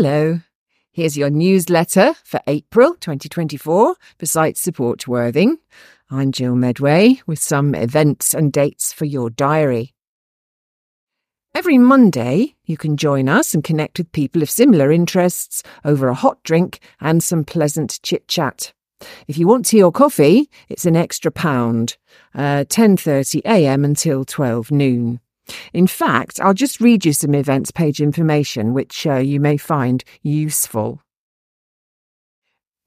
Hello. Here's your newsletter for April 2024 for Sight Support Worthing. I'm Jill Medway with some events and dates for your diary. Every Monday, you can join us and connect with people of similar interests over a hot drink and some pleasant chit chat. If you want tea or coffee, it's an extra pound, uh, 10:30 a.m. until 12 noon. In fact, I'll just read you some events page information which uh, you may find useful.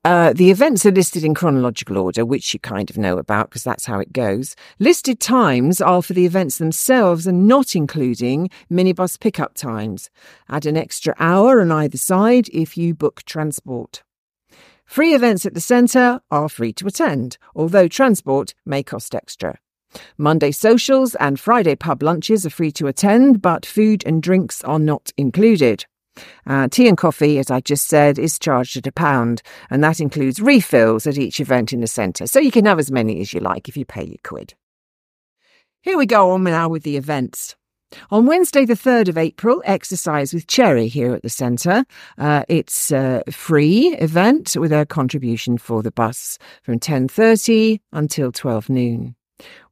Uh, the events are listed in chronological order, which you kind of know about because that's how it goes. Listed times are for the events themselves and not including minibus pickup times. Add an extra hour on either side if you book transport. Free events at the centre are free to attend, although transport may cost extra. Monday socials and Friday pub lunches are free to attend, but food and drinks are not included. Uh, tea and coffee, as I just said, is charged at a pound, and that includes refills at each event in the centre, so you can have as many as you like if you pay your quid. Here we go on now with the events. On Wednesday, the 3rd of April, exercise with Cherry here at the centre. Uh, it's a free event with a contribution for the bus from 10.30 until 12 noon.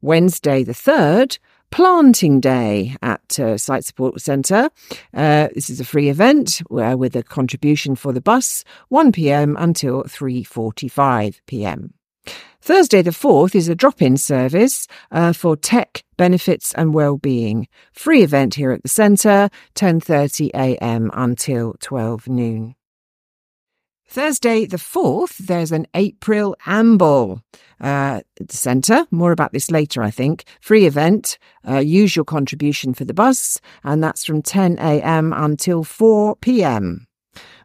Wednesday, the 3rd, Planting Day at uh, Sight Support Centre. Uh, this is a free event uh, with a contribution for the bus, 1pm until 3.45pm. Thursday the 4th is a drop-in service uh, for tech, benefits and well-being. Free event here at the centre, 10.30am until 12 noon. Thursday the 4th, there's an April Amble uh, at the centre. More about this later, I think. Free event, uh, usual contribution for the bus, and that's from 10am until 4pm.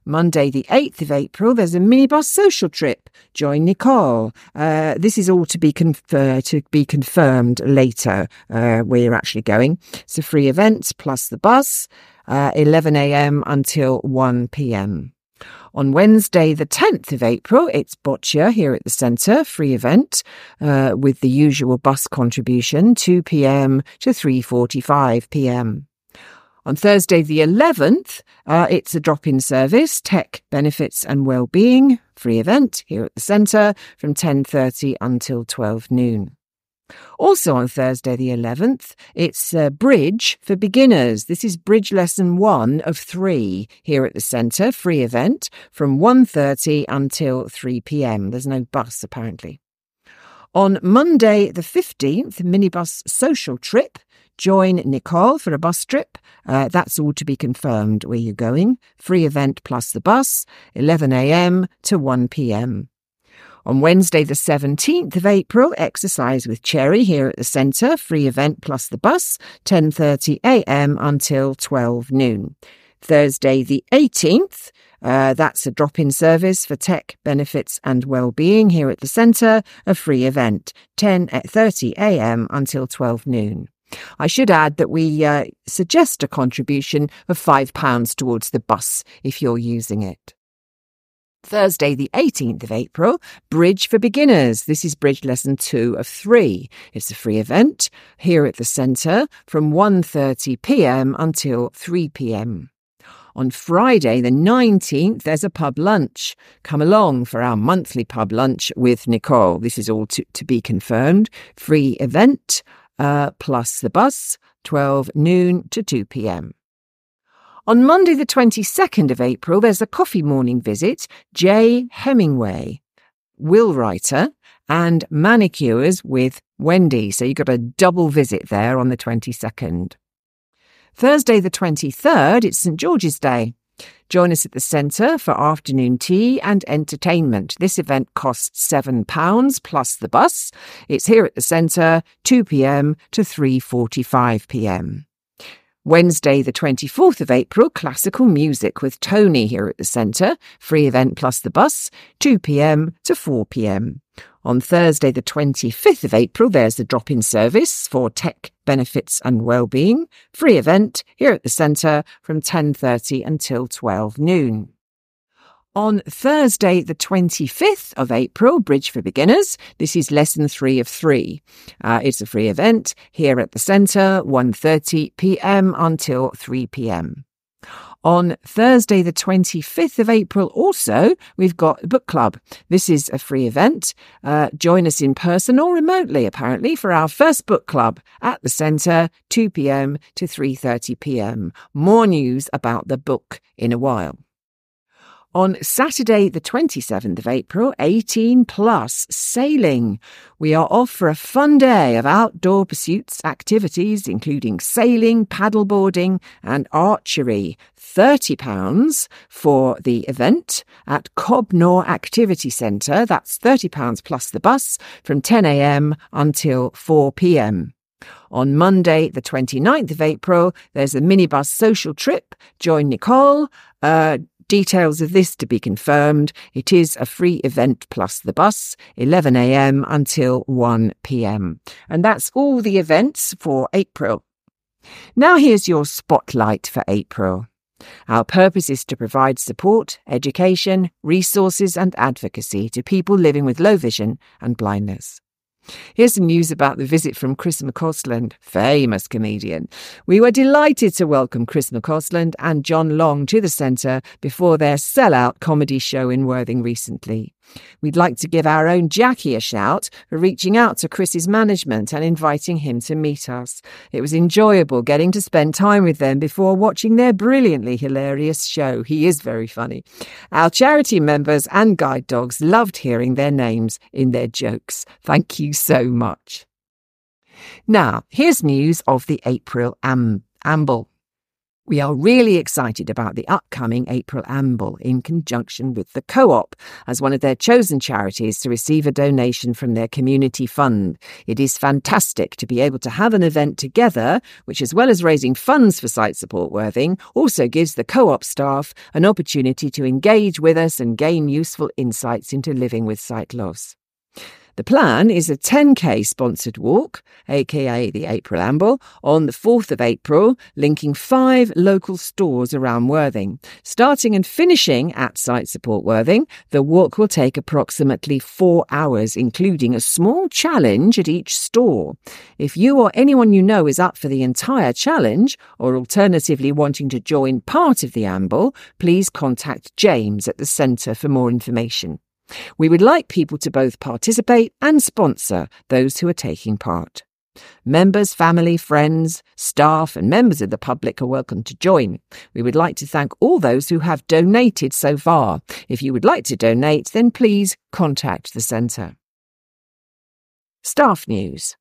Monday, the 8th of April, there's a minibus social trip. Join Nicole. Uh, this is all to be, conf- uh, to be confirmed later uh, where you're actually going. It's a free event plus the bus, 11am uh, until 1pm. On Wednesday, the 10th of April, it's Boccia here at the centre, free event, uh, with the usual bus contribution, 2pm to 3.45pm. On Thursday, the 11th, uh, it's a drop in service, tech, benefits and well-being, free event here at the centre from 10.30 until 12 noon. Also on Thursday the 11th, it's a Bridge for Beginners. This is Bridge Lesson 1 of 3 here at the centre, free event from 1.30 until 3pm. There's no bus apparently. On Monday the 15th, minibus social trip Join Nicole for a bus trip. Uh, that's all to be confirmed where you're going. Free event plus the bus, 11am to 1pm. On Wednesday, the 17th of April, exercise with Cherry here at the centre, free event plus the bus, 10.30am until 12 noon. Thursday, the 18th, uh, that's a drop in service for tech, benefits, and well-being here at the centre, a free event, 10.30am until 12 noon. I should add that we uh, suggest a contribution of £5 towards the bus if you're using it. Thursday, the 18th of April, Bridge for Beginners. This is Bridge Lesson 2 of 3. It's a free event here at the centre from 1.30pm until 3pm. On Friday, the 19th, there's a pub lunch. Come along for our monthly pub lunch with Nicole. This is all to, to be confirmed. Free event uh, plus the bus, 12 noon to 2 pm. On Monday, the 22nd of April, there's a coffee morning visit, J. Hemingway, will writer, and manicures with Wendy. So you've got a double visit there on the 22nd. Thursday, the 23rd, it's St George's Day. Join us at the centre for afternoon tea and entertainment. This event costs £7 plus the bus. It's here at the centre, 2pm to 3.45pm. Wednesday, the 24th of April, classical music with Tony here at the centre, free event plus the bus, 2pm to 4pm. On Thursday, the 25th of April, there's the drop in service for tech, benefits and well-being, free event here at the centre from 10.30 until 12 noon. On Thursday, the 25th of April, Bridge for Beginners. This is lesson three of three. Uh, it's a free event here at the centre, 1.30 p.m. until 3 p.m. On Thursday, the 25th of April, also, we've got book club. This is a free event. Uh, join us in person or remotely, apparently, for our first book club at the centre, 2 p.m. to 3.30 p.m. More news about the book in a while. On Saturday, the 27th of April, 18 plus sailing. We are off for a fun day of outdoor pursuits, activities, including sailing, paddleboarding, and archery. £30 for the event at Cobnor Activity Centre. That's £30 plus the bus from 10am until 4pm. On Monday, the 29th of April, there's a minibus social trip. Join Nicole. Uh, Details of this to be confirmed. It is a free event plus the bus, 11am until 1pm. And that's all the events for April. Now here's your spotlight for April. Our purpose is to provide support, education, resources, and advocacy to people living with low vision and blindness. Here's some news about the visit from Chris McCausland, famous comedian. We were delighted to welcome Chris McCausland and John Long to the centre before their sellout comedy show in Worthing recently. We'd like to give our own Jackie a shout for reaching out to Chris's management and inviting him to meet us. It was enjoyable getting to spend time with them before watching their brilliantly hilarious show. He is very funny. Our charity members and guide dogs loved hearing their names in their jokes. Thank you so much. Now, here's news of the April Am- Amble. We are really excited about the upcoming April Amble in conjunction with the Co op as one of their chosen charities to receive a donation from their community fund. It is fantastic to be able to have an event together, which, as well as raising funds for Sight Support Worthing, also gives the Co op staff an opportunity to engage with us and gain useful insights into living with sight loss. The plan is a 10k sponsored walk, aka the April Amble, on the 4th of April, linking five local stores around Worthing. Starting and finishing at Sight Support Worthing, the walk will take approximately four hours, including a small challenge at each store. If you or anyone you know is up for the entire challenge, or alternatively wanting to join part of the Amble, please contact James at the Centre for more information. We would like people to both participate and sponsor those who are taking part. Members, family, friends, staff, and members of the public are welcome to join. We would like to thank all those who have donated so far. If you would like to donate, then please contact the Centre. Staff News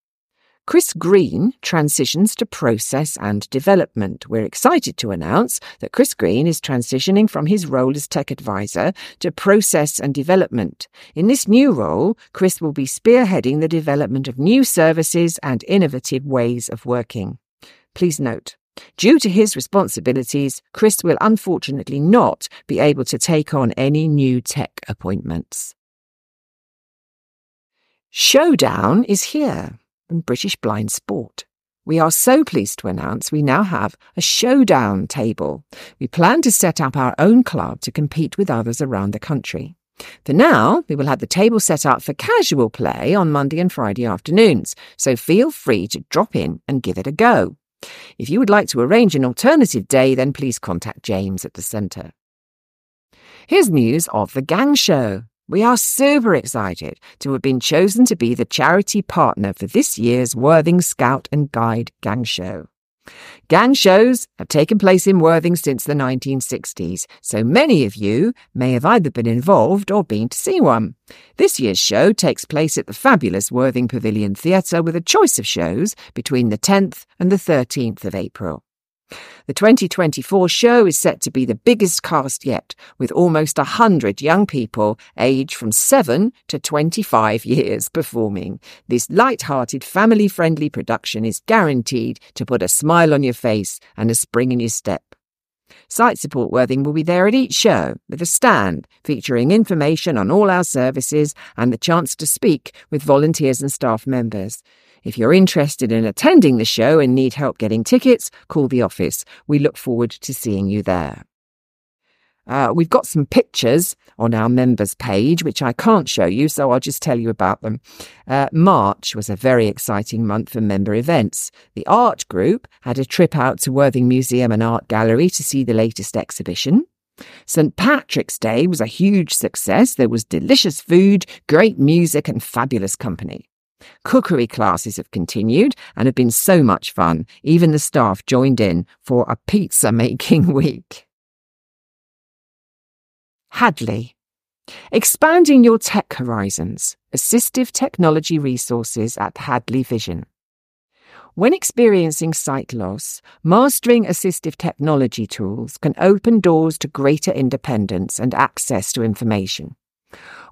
Chris Green transitions to process and development. We're excited to announce that Chris Green is transitioning from his role as tech advisor to process and development. In this new role, Chris will be spearheading the development of new services and innovative ways of working. Please note, Due to his responsibilities, Chris will unfortunately not be able to take on any new tech appointments. Showdown is here and British Blind Sport. We are so pleased to announce we now have a showdown table. We plan to set up our own club to compete with others around the country. For now, we will have the table set up for casual play on Monday and Friday afternoons, so feel free to drop in and give it a go. If you would like to arrange an alternative day, then please contact James at the centre. Here's news of the gang show. We are super excited to have been chosen to be the charity partner for this year's Worthing Scout and Guide Gang Show. Gang shows have taken place in Worthing since the 1960s, so many of you may have either been involved or been to see one. This year's show takes place at the fabulous Worthing Pavilion Theatre with a choice of shows between the 10th and the 13th of April. The 2024 show is set to be the biggest cast yet, with almost 100 young people aged from 7 to 25 years performing. This light-hearted, family-friendly production is guaranteed to put a smile on your face and a spring in your step. Sight Support Worthing will be there at each show with a stand featuring information on all our services and the chance to speak with volunteers and staff members. If you're interested in attending the show and need help getting tickets, call the office. We look forward to seeing you there. Uh, we've got some pictures on our members page, which I can't show you, so I'll just tell you about them. Uh, March was a very exciting month for member events. The art group had a trip out to Worthing Museum and Art Gallery to see the latest exhibition. St. Patrick's Day was a huge success. There was delicious food, great music, and fabulous company. Cookery classes have continued and have been so much fun. Even the staff joined in for a pizza making week. Hadley. Expanding your tech horizons. Assistive technology resources at Hadley Vision. When experiencing sight loss, mastering assistive technology tools can open doors to greater independence and access to information.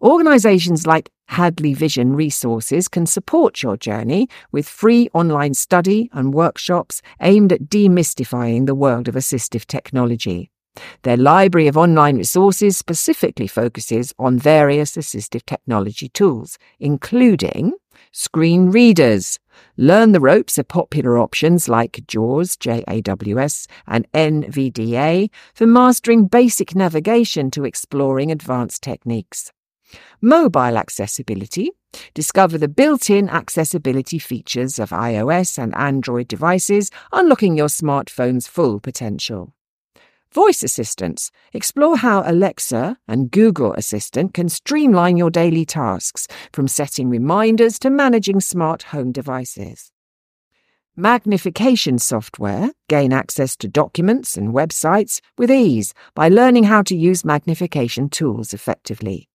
Organisations like Hadley Vision Resources can support your journey with free online study and workshops aimed at demystifying the world of assistive technology. Their library of online resources specifically focuses on various assistive technology tools, including screen readers. Learn the ropes of popular options like JAWS, J-A-W-S, and NVDA for mastering basic navigation to exploring advanced techniques. Mobile accessibility. Discover the built-in accessibility features of iOS and Android devices, unlocking your smartphone's full potential. Voice assistants. Explore how Alexa and Google Assistant can streamline your daily tasks, from setting reminders to managing smart home devices. Magnification software. Gain access to documents and websites with ease by learning how to use magnification tools effectively.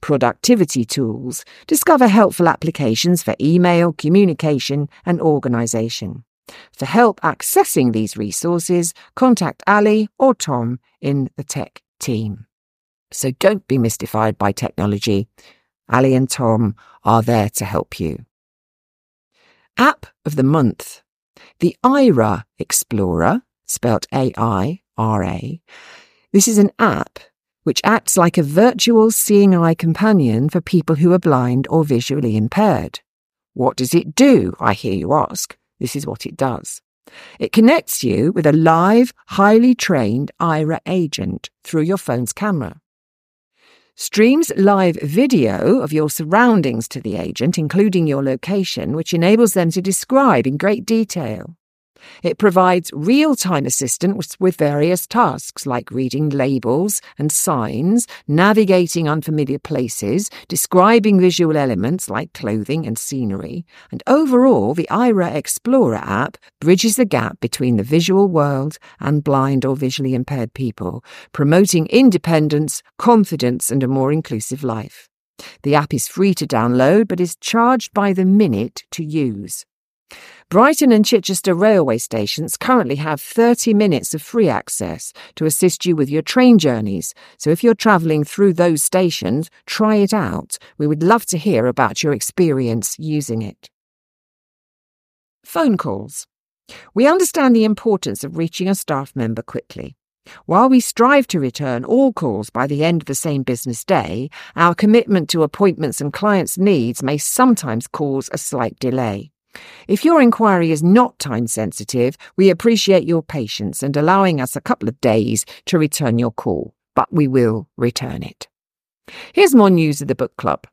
Productivity tools. Discover helpful applications for email, communication, and organization. For help accessing these resources, contact Ali or Tom in the tech team. So don't be mystified by technology. Ali and Tom are there to help you. App of the Month. The Aira Explorer, spelt A-I-R-A. This is an app which acts like a virtual seeing eye companion for people who are blind or visually impaired. What does it do, I hear you ask? This is what it does. It connects you with a live, highly trained Aira agent through your phone's camera. Streams live video of your surroundings to the agent, including your location, which enables them to describe in great detail. It provides real time assistance with various tasks like reading labels and signs, navigating unfamiliar places, describing visual elements like clothing and scenery, and overall, the Aira Explorer app bridges the gap between the visual world and blind or visually impaired people, promoting independence, confidence, and a more inclusive life. The app is free to download but is charged by the minute to use. Brighton and Chichester railway stations currently have 30 minutes of free access to assist you with your train journeys, so if you're travelling through those stations, try it out. We would love to hear about your experience using it. Phone calls. We understand the importance of reaching a staff member quickly. While we strive to return all calls by the end of the same business day, our commitment to appointments and clients' needs may sometimes cause a slight delay. If your inquiry is not time sensitive, we appreciate your patience and allowing us a couple of days to return your call, but we will return it. Here's more news of the book club.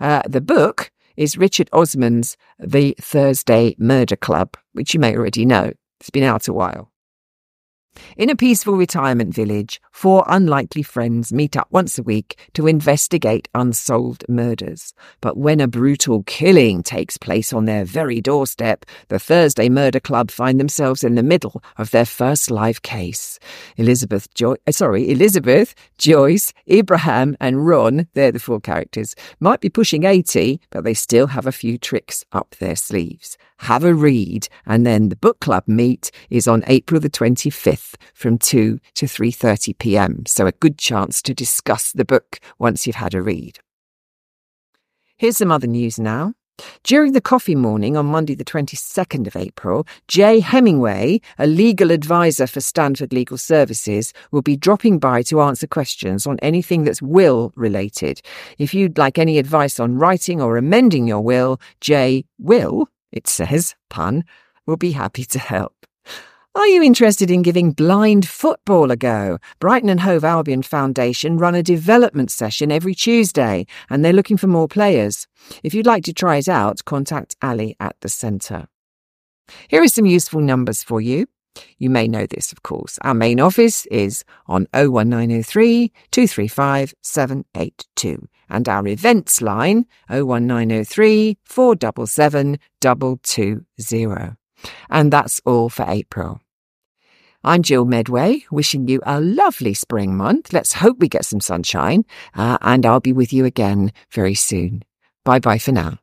Uh, the book is Richard Osman's The Thursday Murder Club, which you may already know. It's been out a while. In a peaceful retirement village, four unlikely friends meet up once a week to investigate unsolved murders. But when a brutal killing takes place on their very doorstep, the Thursday Murder Club find themselves in the middle of their first live case. Elizabeth, jo- uh, sorry, Elizabeth, Joyce, Abraham, and Ron, they're the four characters, might be pushing 80, but they still have a few tricks up their sleeves. Have a read, and then the book club meet is on April the 25th from 2 to 3:30 p.m. So a good chance to discuss the book once you've had a read. Here's some other news now. During the coffee morning on Monday, the 22nd of April, Jay Hemingway, a legal advisor for Stanford Legal Services, will be dropping by to answer questions on anything that's will related. If you'd like any advice on writing or amending your will, Jay will, it says, pun, will be happy to help. Are you interested in giving blind football a go? Brighton and Hove Albion Foundation run a development session every Tuesday and they're looking for more players. If you'd like to try it out, contact Ali at the centre. Here are some useful numbers for you. You may know this, of course. Our main office is on 01903 235 782 and our events line 01903 477 220. And that's all for April. I'm Jill Medway, wishing you a lovely spring month. Let's hope we get some sunshine, uh, and I'll be with you again very soon. Bye bye for now.